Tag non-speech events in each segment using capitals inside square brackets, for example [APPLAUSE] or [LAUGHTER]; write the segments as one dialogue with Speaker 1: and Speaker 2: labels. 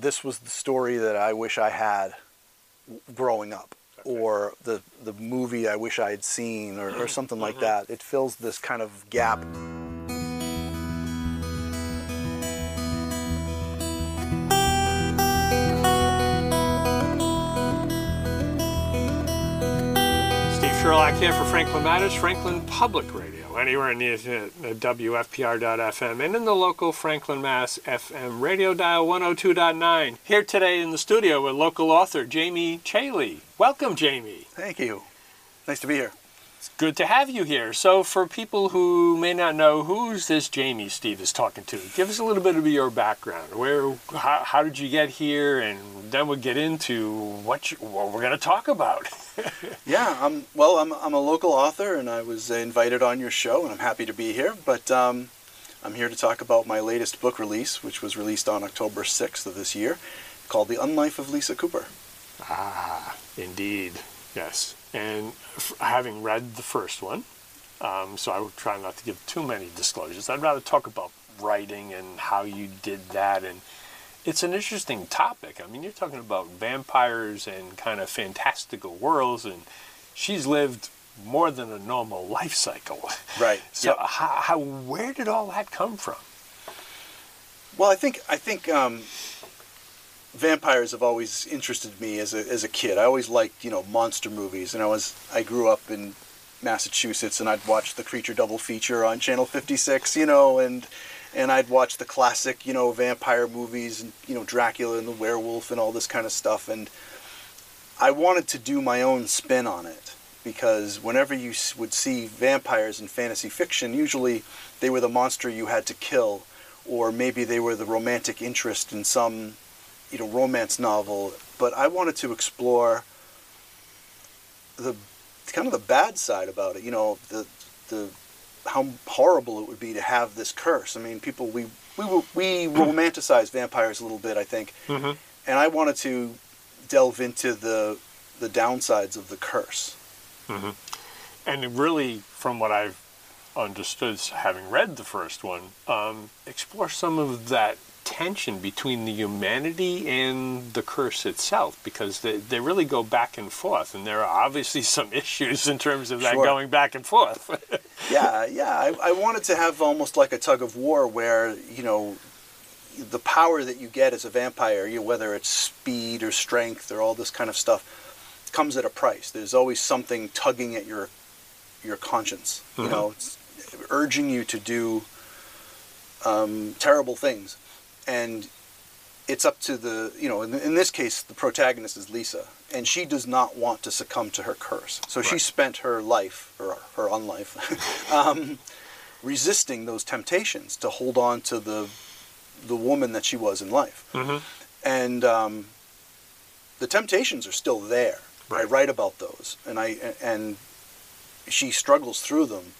Speaker 1: this was the story that I wish I had growing up, or the the movie I wish I had seen, or, or something like mm-hmm. that. It fills this kind of gap.
Speaker 2: Here for Franklin Matters, Franklin Public Radio, anywhere uh, WFPR.FM and in the local Franklin, Mass. FM radio dial 102.9. Here today in the studio with local author Jamie Celi. Welcome, Jamie.
Speaker 1: Thank you. Nice to be here.
Speaker 2: It's good to have you here. So, for people who may not know, who's this Jamie Steve is talking to? Give us a little bit of your background. Where, how, how did you get here, and then we'll get into what, you, what we're going to talk about. [LAUGHS]
Speaker 1: Yeah, I'm, well, I'm, I'm a local author and I was invited on your show and I'm happy to be here. But um, I'm here to talk about my latest book release, which was released on October 6th of this year, called The Unlife of Lisa Cooper.
Speaker 2: Ah, indeed, yes. And f- having read the first one, um, so I would try not to give too many disclosures. I'd rather talk about writing and how you did that. And it's an interesting topic. I mean, you're talking about vampires and kind of fantastical worlds, and she's lived more than a normal life cycle. [LAUGHS]
Speaker 1: Right.
Speaker 2: So,
Speaker 1: Yep.
Speaker 2: how, how, where did all that come from?
Speaker 1: Well, I think I think um, vampires have always interested me as a as a kid. I always liked you know monster movies, and I was I grew up in Massachusetts, and I'd watch the Creature double feature on Channel 56, you know, and and I'd watch the classic you know vampire movies, and you know Dracula and the werewolf and all this kind of stuff, and I wanted to do my own spin on it because whenever you would see vampires in fantasy fiction, usually they were the monster you had to kill, or maybe they were the romantic interest in some, you know, romance novel. But I wanted to explore the kind of the bad side about it. You know, the the how horrible it would be to have this curse. I mean, people we we we [CLEARS THROAT] romanticize vampires a little bit, I think,
Speaker 2: Mm-hmm.
Speaker 1: and I wanted to delve into the the downsides of the curse.
Speaker 2: And really, from what I've understood, having read the first one, um, explore some of that tension between the humanity and the curse itself, because they, they really go back and forth, and there are obviously [LAUGHS] some issues in terms of that
Speaker 1: Sure.
Speaker 2: going back and forth. [LAUGHS]
Speaker 1: yeah, yeah. I, I wanted to have almost like a tug of war where, you know, the power that you get as a vampire, you know, whether it's speed or strength or all this kind of stuff, comes at a price. There's always something tugging at your your conscience, you
Speaker 2: Mhm.
Speaker 1: know, it's urging you to do um, terrible things. And it's up to the, you know, in, in this case, the protagonist is Lisa, and she does not want to succumb to her curse. So she spent her life, or her unlife, [LAUGHS] um, resisting those temptations to hold on to the the woman that she was in life.
Speaker 2: hmm
Speaker 1: And um, the temptations are still there. I write about those, and I and she struggles through them.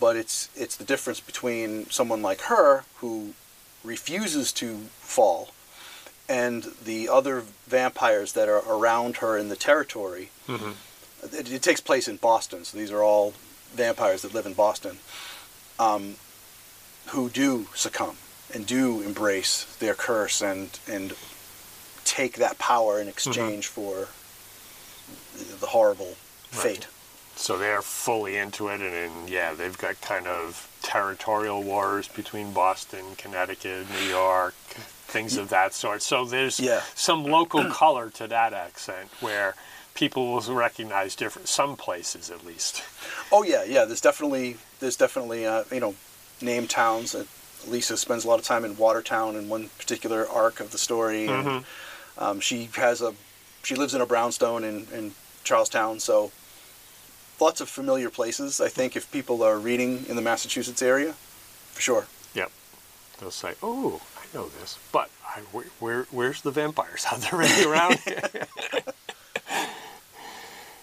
Speaker 1: But it's it's the difference between someone like her who refuses to fall, and the other vampires that are around her in the territory.
Speaker 2: hmm
Speaker 1: It, it takes place in Boston, so these are all vampires that live in Boston, um, who do succumb and do embrace their curse and and take that power in exchange for the, the horrible fate.
Speaker 2: So they're fully into it, and, and yeah, they've got kind of territorial wars between Boston, Connecticut, New York, things of that sort. So there's
Speaker 1: Yeah.
Speaker 2: some local [CLEARS THROAT] color to that accent where people will recognize different, some places at least.
Speaker 1: Oh yeah, yeah. There's definitely there's definitely uh, you know name towns. Lisa spends a lot of time in Watertown in one particular arc of the story. And,
Speaker 2: Mhm.
Speaker 1: um, she has a she lives in a brownstone in, in Charlestown, so lots of familiar places. I think if people are reading in the Massachusetts area, for sure.
Speaker 2: Yep. They'll say, oh, I know this, but I, where, where, where's the vampires? [LAUGHS] Are they really around? [LAUGHS]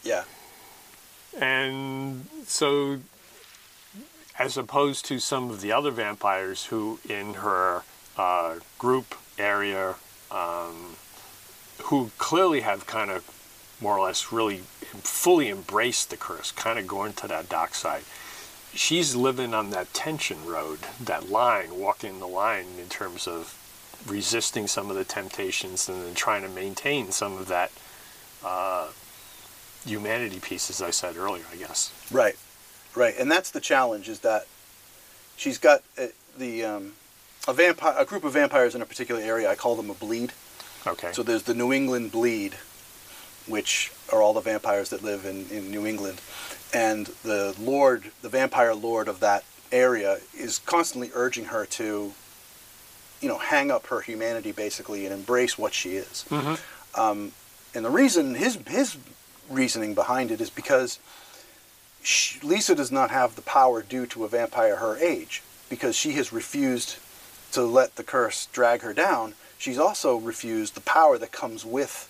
Speaker 1: Yeah,
Speaker 2: And so, as opposed to some of the other vampires who, in her uh, group area, um, who clearly have kind of more or less really fully embraced the curse, kind of going to that dark side. She's living on that tension road, that line, walking the line in terms of resisting some of the temptations and then trying to maintain some of that uh, humanity piece, as I said earlier, I guess.
Speaker 1: Right, right, and that's the challenge is that she's got uh, the um, a vampire, a group of vampires in a particular area. I call them a bleed.
Speaker 2: Okay.
Speaker 1: So there's the New England bleed, which are all the vampires that live in, in New England, and the lord, the vampire lord of that area, is constantly urging her to, you know, hang up her humanity basically and embrace what she is.
Speaker 2: Mhm.
Speaker 1: Um, and the reason his his reasoning behind it is because sh Lisa does not have the power due to a vampire her age because she has refused to let the curse drag her down. She's also refused the power that comes with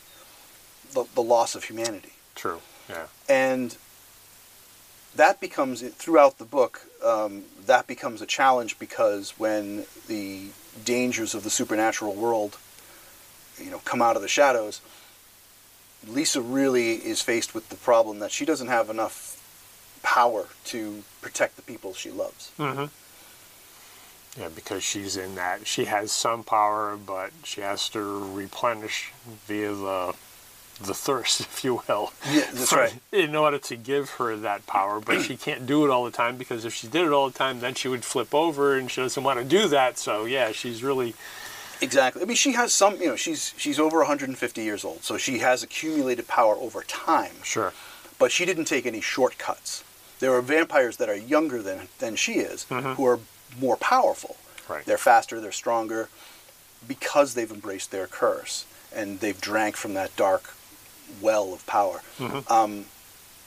Speaker 1: the, the loss of humanity,
Speaker 2: True. Yeah.
Speaker 1: and that becomes throughout the book. Um, that becomes a challenge because when the dangers of the supernatural world, you know, come out of the shadows, Lisa really is faced with the problem that she doesn't have enough power to protect the people she loves.
Speaker 2: Mm-hmm. Yeah, because she's in that. She has some power, but she has to replenish via the the thirst, [LAUGHS] if you will.
Speaker 1: Yeah, that's
Speaker 2: for-
Speaker 1: right.
Speaker 2: In order to give her that power, but she [CLEARS THROAT] can't do it all the time because if she did it all the time, then she would flip over, and she doesn't want to do that. So yeah, she's really
Speaker 1: Exactly. I mean, she has some. You know, she's she's over 150 years old, so she has accumulated power over time.
Speaker 2: sure.
Speaker 1: But she didn't take any shortcuts. There are vampires that are younger than than she is,
Speaker 2: Mhm.
Speaker 1: who are more powerful.
Speaker 2: Right.
Speaker 1: They're faster. They're stronger, because they've embraced their curse and they've drank from that dark well of power.
Speaker 2: Mhm.
Speaker 1: Um,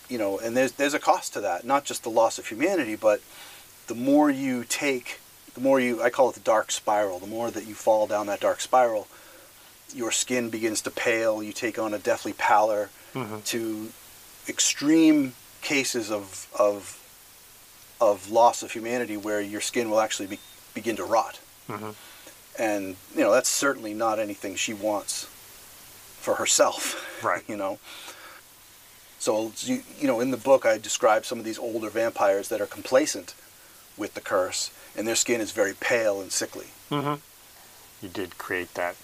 Speaker 1: you know, and there's there's a cost to that. Not just the loss of humanity, but the more you take, the more you I call it the dark spiral. The more that you fall down that dark spiral, your skin begins to pale. You take on a deathly pallor
Speaker 2: Mhm.
Speaker 1: to extreme cases of of of loss of humanity where your skin will actually be, begin to rot.
Speaker 2: hmm
Speaker 1: And you know that's certainly not anything she wants for herself.
Speaker 2: Right. [LAUGHS]
Speaker 1: you know. So you, you know in the book I describe some of these older vampires that are complacent with the curse and their skin is very pale and sickly.
Speaker 2: hmm You did create that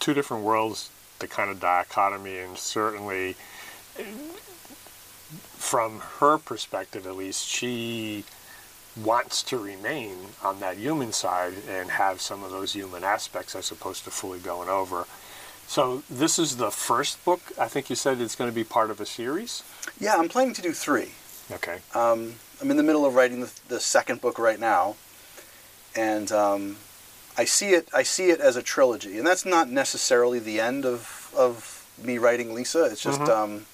Speaker 2: two different worlds, the kind of dichotomy, and certainly from her perspective at least, she wants to remain on that human side and have some of those human aspects as opposed to fully going over. So this is the first book. I think you said it's going to be part of a series.
Speaker 1: Yeah, I'm planning to do three.
Speaker 2: Okay.
Speaker 1: Um, I'm in the middle of writing the, the second book right now, and um, I see it. I see it as a trilogy, and that's not necessarily the end of of me writing Lisa. It's just
Speaker 2: Mhm.
Speaker 1: um,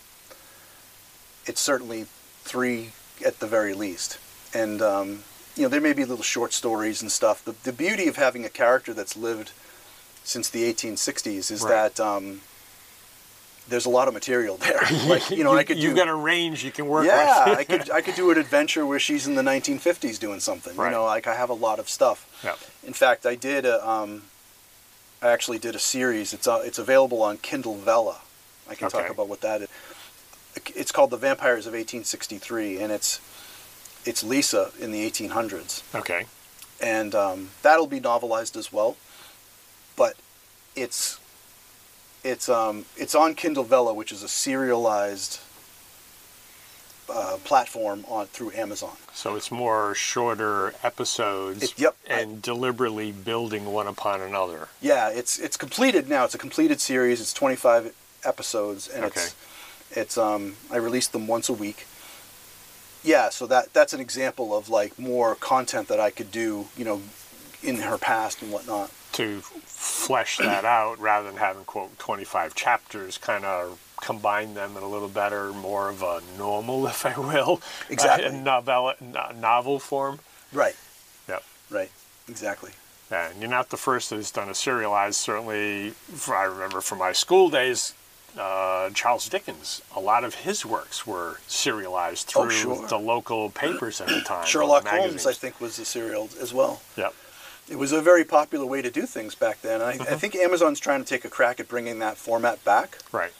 Speaker 1: it's certainly three at the very least, and um, you know there may be little short stories and stuff. The the beauty of having a character that's lived since the 1860s is
Speaker 2: Right.
Speaker 1: that. Um, there's a lot of material there. [LAUGHS] Like you know, I could
Speaker 2: You've
Speaker 1: do,
Speaker 2: got a range you can work
Speaker 1: yeah,
Speaker 2: with.
Speaker 1: I could [LAUGHS] I could do an adventure where she's in the 1950s doing something.
Speaker 2: Right.
Speaker 1: You know, like I have a lot of stuff.
Speaker 2: Yep.
Speaker 1: In fact, I did a, um, I actually did a series. It's uh, it's available on Kindle Vella. I can talk about what that is. It's called The Vampires of 1863, and it's it's Lisa in the 1800s,
Speaker 2: Okay.
Speaker 1: and um, that'll be novelized as well. But it's it's um, it's on Kindle Vella, which is a serialized uh, platform on through Amazon.
Speaker 2: So it's more shorter episodes
Speaker 1: It- yep, I-
Speaker 2: and deliberately building one upon another.
Speaker 1: Yeah, it's it's completed now. It's a completed series. It's 25 episodes, and
Speaker 2: Okay.
Speaker 1: it's it's um I release them once a week. Yeah, so that that's an example of like more content that I could do, you know, in her past and whatnot.
Speaker 2: To flesh that out rather than having, quote, 25 chapters, kind of combine them in a little better, more of a normal, [LAUGHS] if I will,
Speaker 1: Exactly.
Speaker 2: uh, novel, no- novel form.
Speaker 1: Right,
Speaker 2: Yep.
Speaker 1: right, exactly.
Speaker 2: And you're not the first that has done a serialized. Certainly, for, I remember from my school days, uh, Charles Dickens. A lot of his works were serialized through
Speaker 1: Oh, sure.
Speaker 2: the local papers at the time.
Speaker 1: Sherlock Holmes, I think, was a serial as well.
Speaker 2: Yep.
Speaker 1: It was a very popular way to do things back then. I, I think Amazon's trying to take a crack at bringing that format back.
Speaker 2: Right.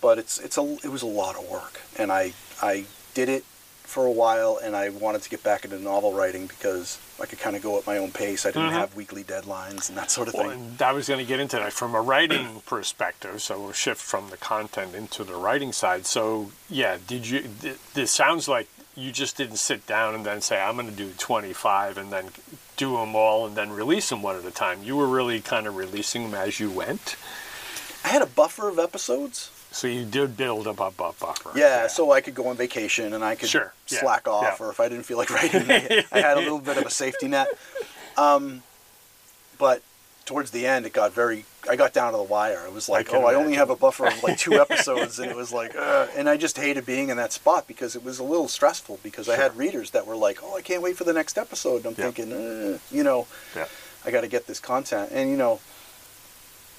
Speaker 1: but it's it's a it was a lot of work, and I I did it for a while, and I wanted to get back into novel writing because I could kind of go at my own pace. I didn't
Speaker 2: Mhm.
Speaker 1: have weekly deadlines and that sort of
Speaker 2: Well,
Speaker 1: thing.
Speaker 2: and I was going to get into that from a writing [COUGHS] perspective. So we'll shift from the content into the writing side. So yeah, did you? th- This sounds like you just didn't sit down and then say I'm going to do 25 and then do them all and then release them one at a time. You were really kind of releasing them as you went.
Speaker 1: I had a buffer of episodes.
Speaker 2: So you did build up a bu- buffer.
Speaker 1: Yeah, so I could go on vacation and I could
Speaker 2: Sure, yeah,
Speaker 1: slack off,
Speaker 2: yeah.
Speaker 1: or if I didn't feel like [LAUGHS] writing, I, I had a little bit of a safety net. Um, but towards the end, it got very. I got down to the wire. It was like,
Speaker 2: can
Speaker 1: oh, I only have a buffer of like two [LAUGHS] episodes, and it was like, uh, and I just hated being in that spot because it was a little stressful because I had readers that were like, oh, I can't wait for the next episode. And I'm
Speaker 2: Yeah.
Speaker 1: thinking, uh, you know,
Speaker 2: Yeah.
Speaker 1: I got to get this content, and you know.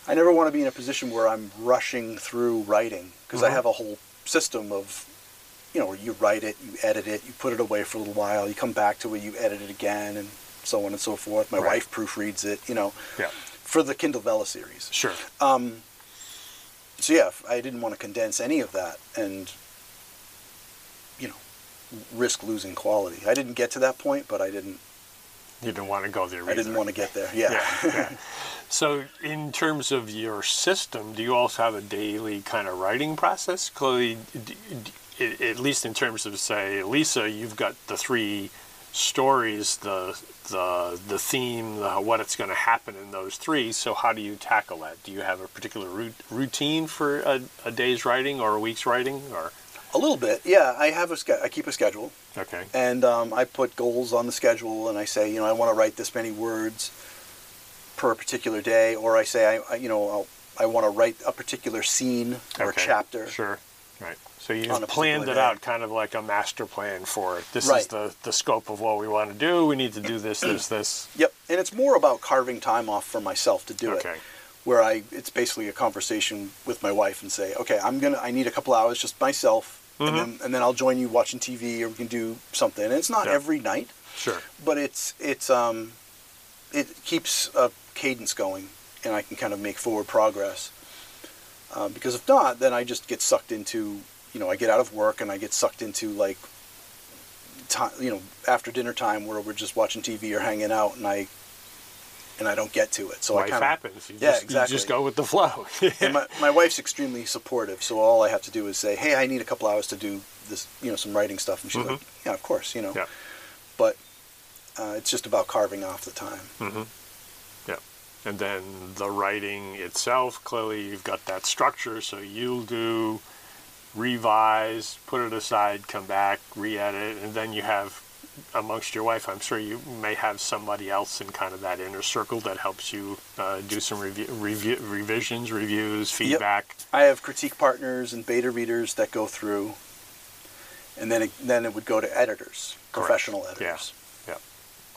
Speaker 1: I never want to be in a position where I'm rushing through writing because I
Speaker 2: Mhm.
Speaker 1: have a whole system of, you know, where you write it, you edit it, you put it away for a little while, you come back to it, you edit it again, and so on and so forth. My
Speaker 2: Right.
Speaker 1: wife proofreads it, you know,
Speaker 2: Yeah.
Speaker 1: For the Kindle Vella series.
Speaker 2: Sure.
Speaker 1: Um, so yeah, I didn't want to condense any of that and, you know, risk losing quality. I didn't get to that point, but I didn't.
Speaker 2: You didn't want to go there.
Speaker 1: I didn't want to get there. Yeah.
Speaker 2: yeah, yeah. [LAUGHS] So, in terms of your system, do you also have a daily kind of writing process? D- at least in terms of, say, Lisa, you've got the three stories, the the the theme, the, what it's going to happen in those three. So, how do you tackle that? Do you have a particular rout- routine for a, a day's writing or a week's writing, or
Speaker 1: a little bit. Yeah, I have a I keep a schedule.
Speaker 2: okay,
Speaker 1: and um, I put goals on the schedule, and I say, you know, I want to write this many words per particular day, or I say, I, I you know, I'll, I want to write a particular scene or
Speaker 2: okay,
Speaker 1: chapter.
Speaker 2: Sure, right. So you planned it
Speaker 1: day.
Speaker 2: out, kind of like a master plan for it. This is the the scope of what we want to do. We need to do this, this, this.
Speaker 1: Yep, and it's more about carving time off for myself to do
Speaker 2: Okay.
Speaker 1: it. Where I, it's basically a conversation with my wife and say, okay, I'm gonna, I need a couple hours just myself,
Speaker 2: Mhm.
Speaker 1: and then and then I'll join you watching TV, or we can do something. And it's not
Speaker 2: Yeah.
Speaker 1: every night,
Speaker 2: Sure.
Speaker 1: but it's it's um, it keeps a cadence going, and I can kind of make forward progress. Uh, because if not, then I just get sucked into, you know, I get out of work and I get sucked into like, time, you know, after dinner time where we're just watching TV or hanging out, and I, and I don't get to it. So
Speaker 2: Life
Speaker 1: I kind of
Speaker 2: happens. You
Speaker 1: Yeah,
Speaker 2: just,
Speaker 1: exactly.
Speaker 2: You just go with the flow. [LAUGHS]
Speaker 1: and my, my wife's extremely supportive, so all I have to do is say, "Hey, I need a couple hours to do this, you know, some writing stuff," and she's like, "Yeah, of course, you know."
Speaker 2: Yeah.
Speaker 1: But uh, it's just about carving off the time.
Speaker 2: Mm-hmm. Yeah. And then the writing itself, clearly you've got that structure, so you'll do revise, put it aside, come back, re-edit, and then you have amongst your wife, I'm sure you may have somebody else in kind of that inner circle that helps you uh, do some review, review, revisions, reviews, feedback.
Speaker 1: I have critique partners and beta readers that go through, and then it, then it would go to editors,
Speaker 2: Correct.
Speaker 1: professional editors.
Speaker 2: Yeah.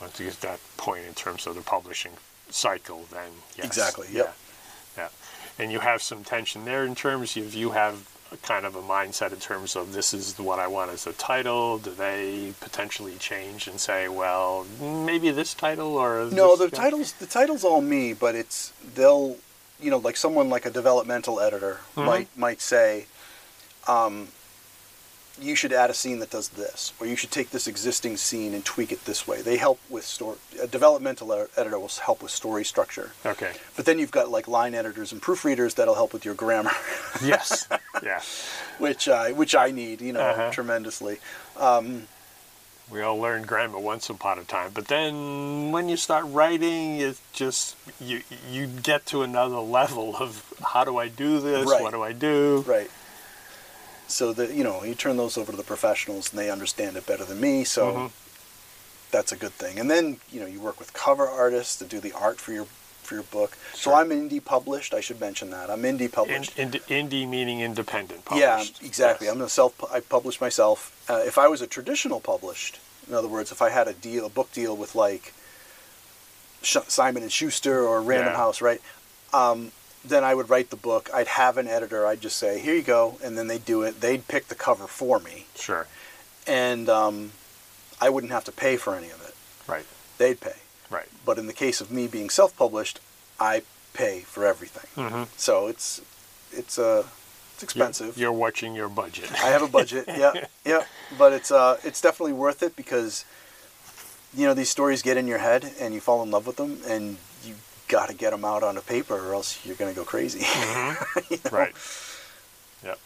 Speaker 2: Once you get that point in terms of the publishing cycle, then yes.
Speaker 1: Exactly,
Speaker 2: Yeah. Yeah. And you have some tension there in terms of you have a kind of a mindset in terms of this is what I want as a title. Do they potentially change and say, well, maybe this title or
Speaker 1: No,
Speaker 2: this-
Speaker 1: the titles the title's all me, but it's they'll you know like someone like a developmental editor
Speaker 2: Mhm.
Speaker 1: might might say, um, you should add a scene that does this, or you should take this existing scene and tweak it this way. They help with story. A developmental editor will help with story structure,
Speaker 2: Okay.
Speaker 1: but then you've got like line editors and proofreaders that'll help with your grammar, [LAUGHS]
Speaker 2: Yes. yeah.
Speaker 1: which I which I need you know
Speaker 2: Uh-huh.
Speaker 1: tremendously.
Speaker 2: We all learned grammar once upon a time, but then when you start writing, it just you you get to another [LAUGHS] level of how do I do this?
Speaker 1: Right.
Speaker 2: What do I do?
Speaker 1: Right. So that you know, you turn those over to the professionals, and they understand it better than me. So
Speaker 2: Mhm.
Speaker 1: that's a good thing. And then you know, you work with cover artists to do the art for your for your book. So I'm indie published. I should mention that I'm indie published.
Speaker 2: in, indie meaning independent. Published.
Speaker 1: Yeah, exactly.
Speaker 2: Yes.
Speaker 1: I'm a self. I publish myself. Uh, if I was a traditional published, in other words, if I had a deal, a book deal with like Sh- Simon and Schuster or Random
Speaker 2: Yeah.
Speaker 1: House, right? Um, then I would write the book. I'd have an editor. I'd just say, "Here you go," and then they'd do it. They'd pick the cover for me,
Speaker 2: Sure.
Speaker 1: and um, I wouldn't have to pay for any of it.
Speaker 2: Right.
Speaker 1: They'd pay.
Speaker 2: Right.
Speaker 1: But in the case of me being self-published, I pay for everything.
Speaker 2: hmm
Speaker 1: So it's it's a It's expensive.
Speaker 2: You're watching your budget.
Speaker 1: I have a budget. [LAUGHS] yeah, yeah, but it's uh, it's definitely worth it because you know these stories get in your head and you fall in love with them and got to get them out on a paper or else you're gonna go crazy. Mm-hmm. [LAUGHS] You know?
Speaker 2: Right. Yep.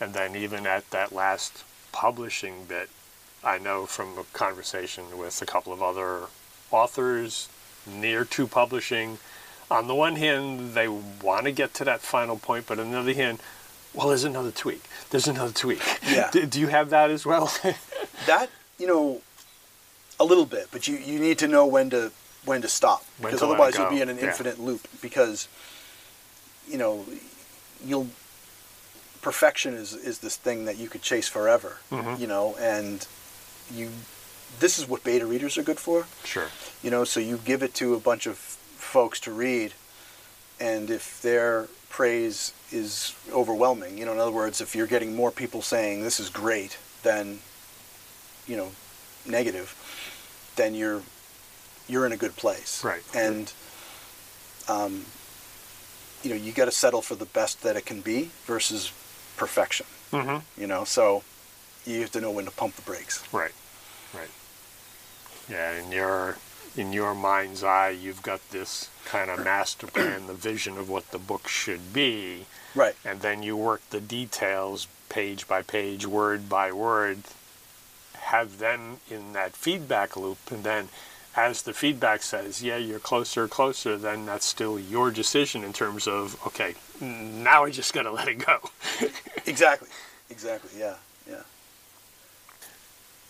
Speaker 2: And then even at that last publishing bit, I know from a conversation with a couple of other authors near to publishing, on the one hand, they want to get to that final point, but on the other hand, well, there's another tweak. There's another tweak.
Speaker 1: Yeah.
Speaker 2: Do, do you have that as well? [LAUGHS]
Speaker 1: That you know, a little bit, but you, you need to know when to when to stop
Speaker 2: When
Speaker 1: because
Speaker 2: to
Speaker 1: otherwise you'll be in an
Speaker 2: yeah.
Speaker 1: infinite loop because you know you'll perfection is is this thing that you could chase forever
Speaker 2: Mhm.
Speaker 1: you know and you this is what beta readers are good for
Speaker 2: sure.
Speaker 1: you know so you give it to a bunch of folks to read and if their praise is overwhelming you know in other words if you're getting more people saying this is great than you know negative then you're you're in a good place.
Speaker 2: Right.
Speaker 1: and um, you know you got to settle for the best that it can be versus perfection.
Speaker 2: Mm-hmm.
Speaker 1: you know so you have to know when to pump the brakes.
Speaker 2: Right, right. Yeah, in your in your mind's eye, you've got this kind of master plan, the vision of what the book should be,
Speaker 1: right.
Speaker 2: And then you work the details page by page, word by word, have them in that feedback loop, and then as the feedback says, yeah, you're closer, closer, then that's still your decision in terms of, okay, now I just got to [LAUGHS] let it go.
Speaker 1: exactly exactly yeah yeah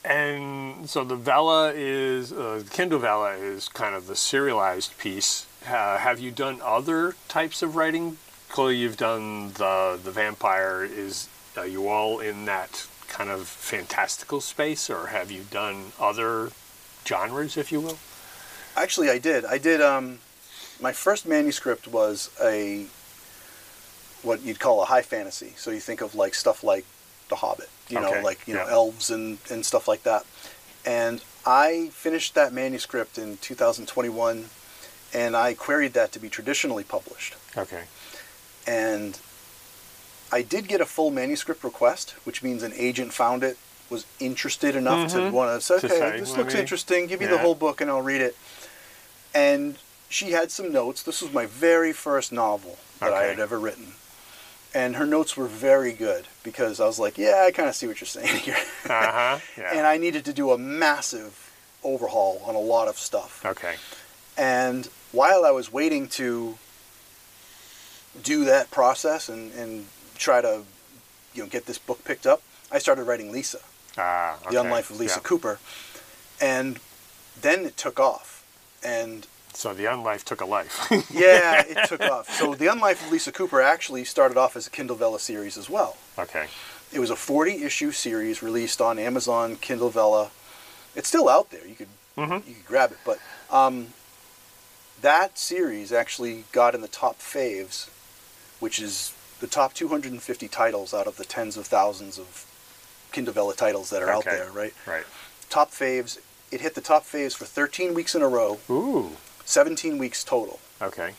Speaker 2: And so the Vella is, uh, Kindle Vella is kind of the serialized piece. Uh, have you done other types of writing? Clearly, you've done the the vampire. Is are you all in that kind of fantastical space, or have you done other genres, if you will?
Speaker 1: Actually, I did. I did. Um, my first manuscript was a what you'd call a high fantasy. So you think of like stuff like The Hobbit, you know, like you know elves and and stuff like that. And I finished that manuscript in 2021, and I queried that to be traditionally published.
Speaker 2: Okay.
Speaker 1: And I did get a full manuscript request, which means an agent found it, was interested enough to
Speaker 2: Mhm.
Speaker 1: want to say,
Speaker 2: To
Speaker 1: okay,
Speaker 2: say,
Speaker 1: this looks
Speaker 2: me-
Speaker 1: interesting. Give me the whole book and I'll read it. And she had some notes. This was my very first novel that I had ever written. And her notes were very good because I was like, yeah, I kind of see what you're saying here.
Speaker 2: Uh huh. [LAUGHS] Yeah.
Speaker 1: and I needed to do a massive overhaul on a lot of stuff.
Speaker 2: okay.
Speaker 1: And while I was waiting to do that process and, and try to you know get this book picked up, I started writing Lisa,
Speaker 2: Ah.
Speaker 1: The Unlife of Lisa
Speaker 2: yeah.
Speaker 1: Cooper. And then it took off. And
Speaker 2: So the unlife took a life. [LAUGHS]
Speaker 1: yeah, it [LAUGHS] took off. So The Unlife of Lisa Cooper actually started off as a Kindle Vella series as well.
Speaker 2: okay.
Speaker 1: It was a 40 issue series released on Amazon Kindle Vella. It's still out there. You could
Speaker 2: Mm-hmm.
Speaker 1: you could grab it. But um, that series actually got in the top faves, which is the top 250 titles out of the tens of thousands of Kindle Vella titles that are out there, right?
Speaker 2: Right.
Speaker 1: Top faves. It hit the top faves for 13 weeks in a row,
Speaker 2: Ooh.
Speaker 1: 17 weeks total.
Speaker 2: Okay.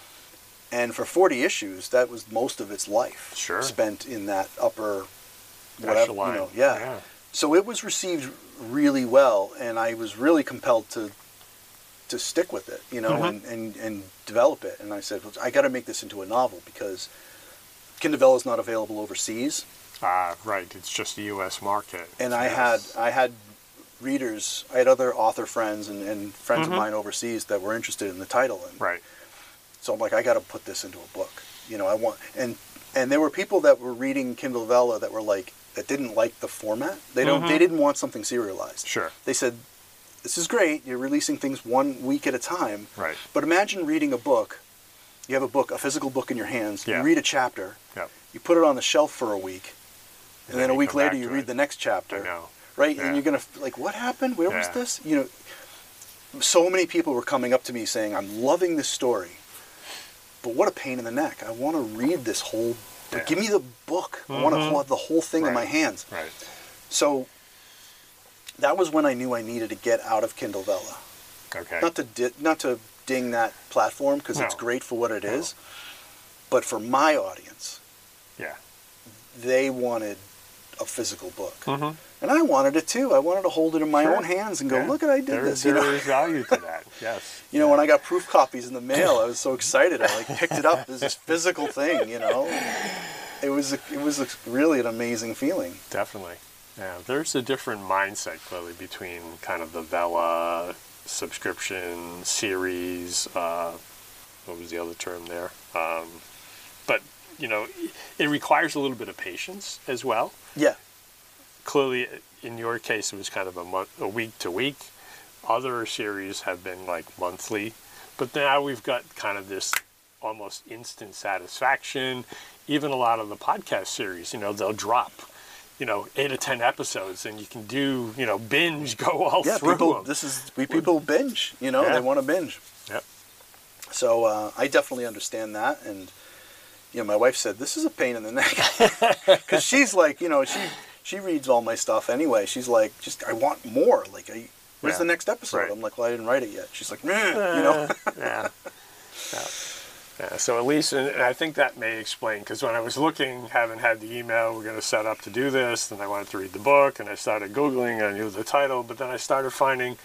Speaker 1: And for 40 issues, that was most of its life
Speaker 2: Sure.
Speaker 1: spent in that upper whatever, you know, yeah.
Speaker 2: Yeah.
Speaker 1: So it was received really well, and I was really compelled to to stick with it, you know,
Speaker 2: Mhm.
Speaker 1: and, and, and develop it. And I said, well, I got to make this into a novel because Kindle Vella is not available overseas.
Speaker 2: Ah, right. It's just the U.S. market.
Speaker 1: And I had I had readers, I had other author friends and, and friends
Speaker 2: Mhm.
Speaker 1: of mine overseas that were interested in the title, and
Speaker 2: Right.
Speaker 1: so I'm like, I got to put this into a book. You know, I want and and there were people that were reading Kindle Vella that were like that didn't like the format. They don't.
Speaker 2: Mhm.
Speaker 1: They didn't want something serialized.
Speaker 2: Sure.
Speaker 1: They said, "This is great. You're releasing things one week at a time."
Speaker 2: Right.
Speaker 1: But imagine reading a book. You have a book, a physical book in your hands.
Speaker 2: Yeah.
Speaker 1: You read a chapter.
Speaker 2: Yep.
Speaker 1: You put it on the shelf for a week, and,
Speaker 2: And
Speaker 1: then,
Speaker 2: then
Speaker 1: a week later you read
Speaker 2: it.
Speaker 1: the next chapter.
Speaker 2: I know.
Speaker 1: Right,
Speaker 2: Yeah.
Speaker 1: and you're gonna like, what happened? Where was this? You know, so many people were coming up to me saying, "I'm loving this story, but what a pain in the neck! I want to read this whole.
Speaker 2: Yeah.
Speaker 1: Give me the book. I want to
Speaker 2: mm-hmm.
Speaker 1: hold the whole thing in my hands."
Speaker 2: Right.
Speaker 1: So that was when I knew I needed to get out of Kindle Vella.
Speaker 2: Okay.
Speaker 1: Not to di- not to ding that platform because it's great for what it
Speaker 2: No.
Speaker 1: is, but for my audience,
Speaker 2: yeah.
Speaker 1: they wanted a physical book,
Speaker 2: Mhm.
Speaker 1: and I wanted it too. I wanted to hold it in my
Speaker 2: Sure.
Speaker 1: own hands and go,
Speaker 2: Yeah.
Speaker 1: "Look at I did
Speaker 2: There-
Speaker 1: this." You know,
Speaker 2: is value to that. [LAUGHS] Yes.
Speaker 1: you know, when I got proof copies in the mail, I was so [LAUGHS] excited. I like picked it up as this physical thing. You know, it was a, it was a, really an amazing feeling.
Speaker 2: Definitely. Yeah, there's a different mindset clearly between kind of the Vella subscription series. Uh, what was the other term there? Um, but you know, it requires a little bit of patience as well.
Speaker 1: Yeah,
Speaker 2: Clearly, in your case, it was kind of a month, a week to week. Other series have been like monthly, but now we've got kind of this almost instant satisfaction. Even a lot of the podcast series, you know, they'll drop, you know, eight or ten episodes, and you can do, you know, binge go all
Speaker 1: yeah.
Speaker 2: through
Speaker 1: People,
Speaker 2: them.
Speaker 1: this is we people binge. You know,
Speaker 2: Yeah.
Speaker 1: they want to binge.
Speaker 2: Yep.
Speaker 1: So uh, I definitely understand that, and you know, my wife said this is a pain in the neck [LAUGHS] because she's like, you know, she she reads all my stuff anyway. She's like, just I want more. Like, I, where's
Speaker 2: Yeah.
Speaker 1: the next episode?
Speaker 2: Right.
Speaker 1: I'm like, well, I didn't write it yet. She's like, "Meh," uh, you know, [LAUGHS]
Speaker 2: yeah. yeah. Yeah, so at least, and I think that may explain, because when I was looking, haven't had the email, we're going to set up to do this, then I wanted to read the book, and I started Googling, I knew the title, but then I started finding,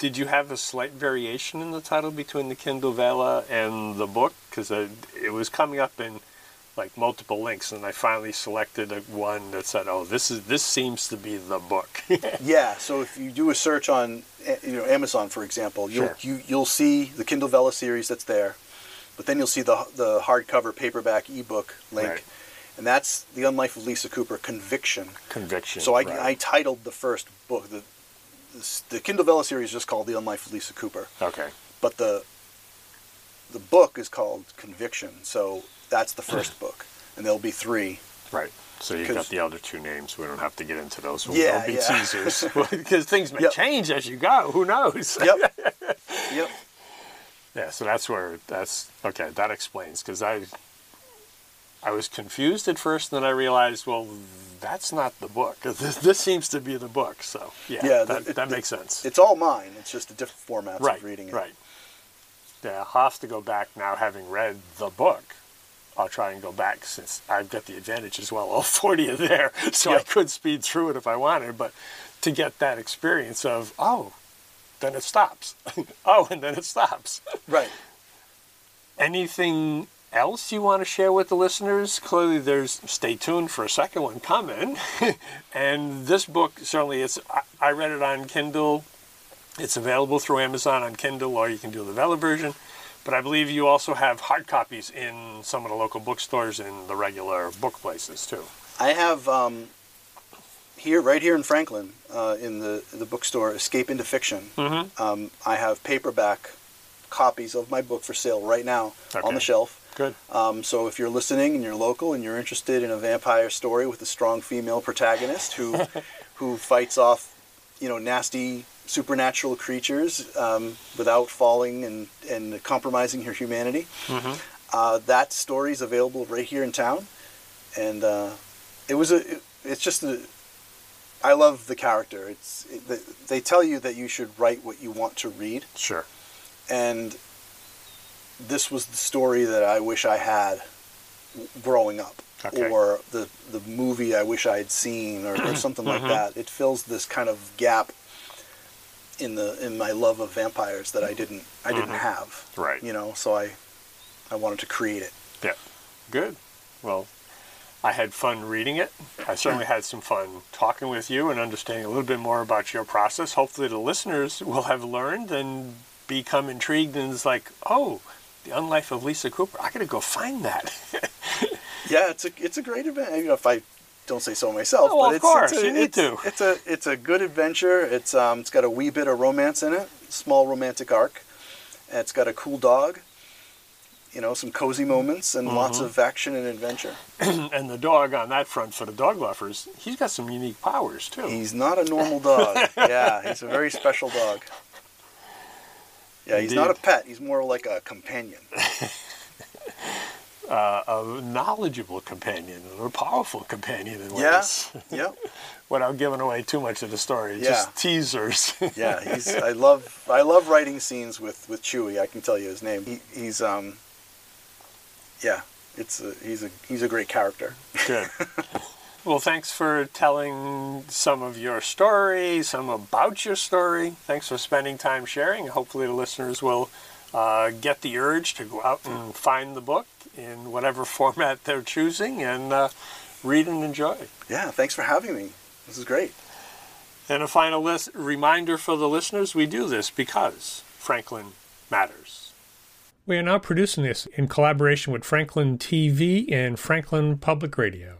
Speaker 2: did you have a slight variation in the title between the Kindle Vella and the book? Because it was coming up in like multiple links, and I finally selected a one that said, "Oh, this is this seems to be the book." [LAUGHS]
Speaker 1: yeah. So if you do a search on, eh, you know, Amazon, for example, you'll
Speaker 2: Sure.
Speaker 1: you, you'll see the Kindle Vella series that's there, but then you'll see the the hardcover paperback ebook link,
Speaker 2: Right.
Speaker 1: and that's the Unlife of Lisa Cooper Conviction.
Speaker 2: Conviction.
Speaker 1: So I,
Speaker 2: right.
Speaker 1: I titled the first book. The, the Kindle Vella series is just called The Unlife of Lisa Cooper,
Speaker 2: okay.
Speaker 1: but the the book is called Conviction. So that's the first hmm. book, and there'll be three.
Speaker 2: Right. So you've got the other two names. We don't have to get into those. We'll
Speaker 1: Yeah,
Speaker 2: they'll be
Speaker 1: yeah.
Speaker 2: teasers [LAUGHS] because things may
Speaker 1: Yep.
Speaker 2: change as you go. Who knows?
Speaker 1: Yep. [LAUGHS] yep.
Speaker 2: yeah. So that's where that's okay. That explains because I I was confused at first, and then I realized, well, that's not the book. [LAUGHS] This, this seems to be the book. So yeah,
Speaker 1: Yeah,
Speaker 2: that,
Speaker 1: the-
Speaker 2: that
Speaker 1: the-
Speaker 2: makes sense.
Speaker 1: It's all mine. It's just a different format
Speaker 2: right.
Speaker 1: of reading it.
Speaker 2: Right. Yeah, I'll have to go back now, having read the book. I'll try and go back since I've got the advantage as well. All [LAUGHS] 40 are there, so I could speed through it if I wanted. But to get that experience of, oh, then it stops. [LAUGHS] oh, and then it stops.
Speaker 1: Right.
Speaker 2: Anything else you want to share with the listeners? Clearly, there's stay tuned for a second one coming. [LAUGHS] and this book certainly it's. I, read it on Kindle. It's available through Amazon on Kindle, or you can do the Vella version. But I believe you also have hard copies in some of the local bookstores and the regular book places too.
Speaker 1: I have um, here, right here in Franklin, uh, in the the bookstore, Escape into Fiction.
Speaker 2: Mm-hmm.
Speaker 1: Um, I have paperback copies of my book for sale right now on the shelf.
Speaker 2: Good.
Speaker 1: Um, so if you're listening and you're local and you're interested in a vampire story with a strong female protagonist who [LAUGHS] who fights off, you know, nasty supernatural creatures um, without falling and, and compromising her humanity,
Speaker 2: Mm-hmm.
Speaker 1: uh, that story is available right here in town. And uh, it was a, it, it's just a, I love the character. It's it, they- they tell you that you should write what you want to read
Speaker 2: Sure.
Speaker 1: and this was the story that I wish I had growing up,
Speaker 2: Okay.
Speaker 1: or the the movie I wish I had seen, or, or something like [CLEARS THROAT] uh-huh. that. It fills this kind of gap in the in my love of vampires that I didn't I didn't mm-hmm. have.
Speaker 2: Right.
Speaker 1: You know, so I I wanted to create it.
Speaker 2: Yeah. Good. Well, I had fun reading it. I certainly had some fun talking with you and understanding a little bit more about your process. Hopefully, the listeners will have learned and become intrigued and it's like, oh, the unlife of Lisa Cooper. I got to go find that. [LAUGHS]
Speaker 1: Yeah, it's a it's a great event. You know, if I don't say so myself,
Speaker 2: Oh, well,
Speaker 1: but
Speaker 2: of
Speaker 1: it's,
Speaker 2: course,
Speaker 1: it's a,
Speaker 2: you need
Speaker 1: it's,
Speaker 2: to.
Speaker 1: It's a it's a good adventure. It's um it's got a wee bit of romance in it, small romantic arc. And it's got a cool dog. You know, some cozy moments and lots
Speaker 2: Mm-hmm.
Speaker 1: of action and adventure. [CLEARS THROAT]
Speaker 2: and the dog on that front for the dog lovers, he's got some unique powers too.
Speaker 1: He's not a normal dog. [LAUGHS] yeah, he's a very special dog. Yeah, he's not a pet. He's more like a companion. [LAUGHS]
Speaker 2: uh, a knowledgeable companion a powerful companion in
Speaker 1: Yeah.
Speaker 2: ways. [LAUGHS]
Speaker 1: Yep.
Speaker 2: Without giving away too much of the story,
Speaker 1: Yeah.
Speaker 2: just teasers. [LAUGHS]
Speaker 1: Yeah, he's. I love. I love writing scenes with with Chewy. I can tell you his name. He, he's. Um. Yeah, it's. A, he's a. He's a great character.
Speaker 2: Good. Well, thanks for telling some of your story, some about your story. Thanks for spending time sharing. Hopefully, the listeners will uh, get the urge to go out and find the book in whatever [LAUGHS] format they're choosing and uh, read and enjoy.
Speaker 1: Yeah, thanks for having me. This is great.
Speaker 2: And a final list, reminder for the listeners we do this because Franklin matters. We are now producing this in collaboration with Franklin TV and Franklin Public Radio.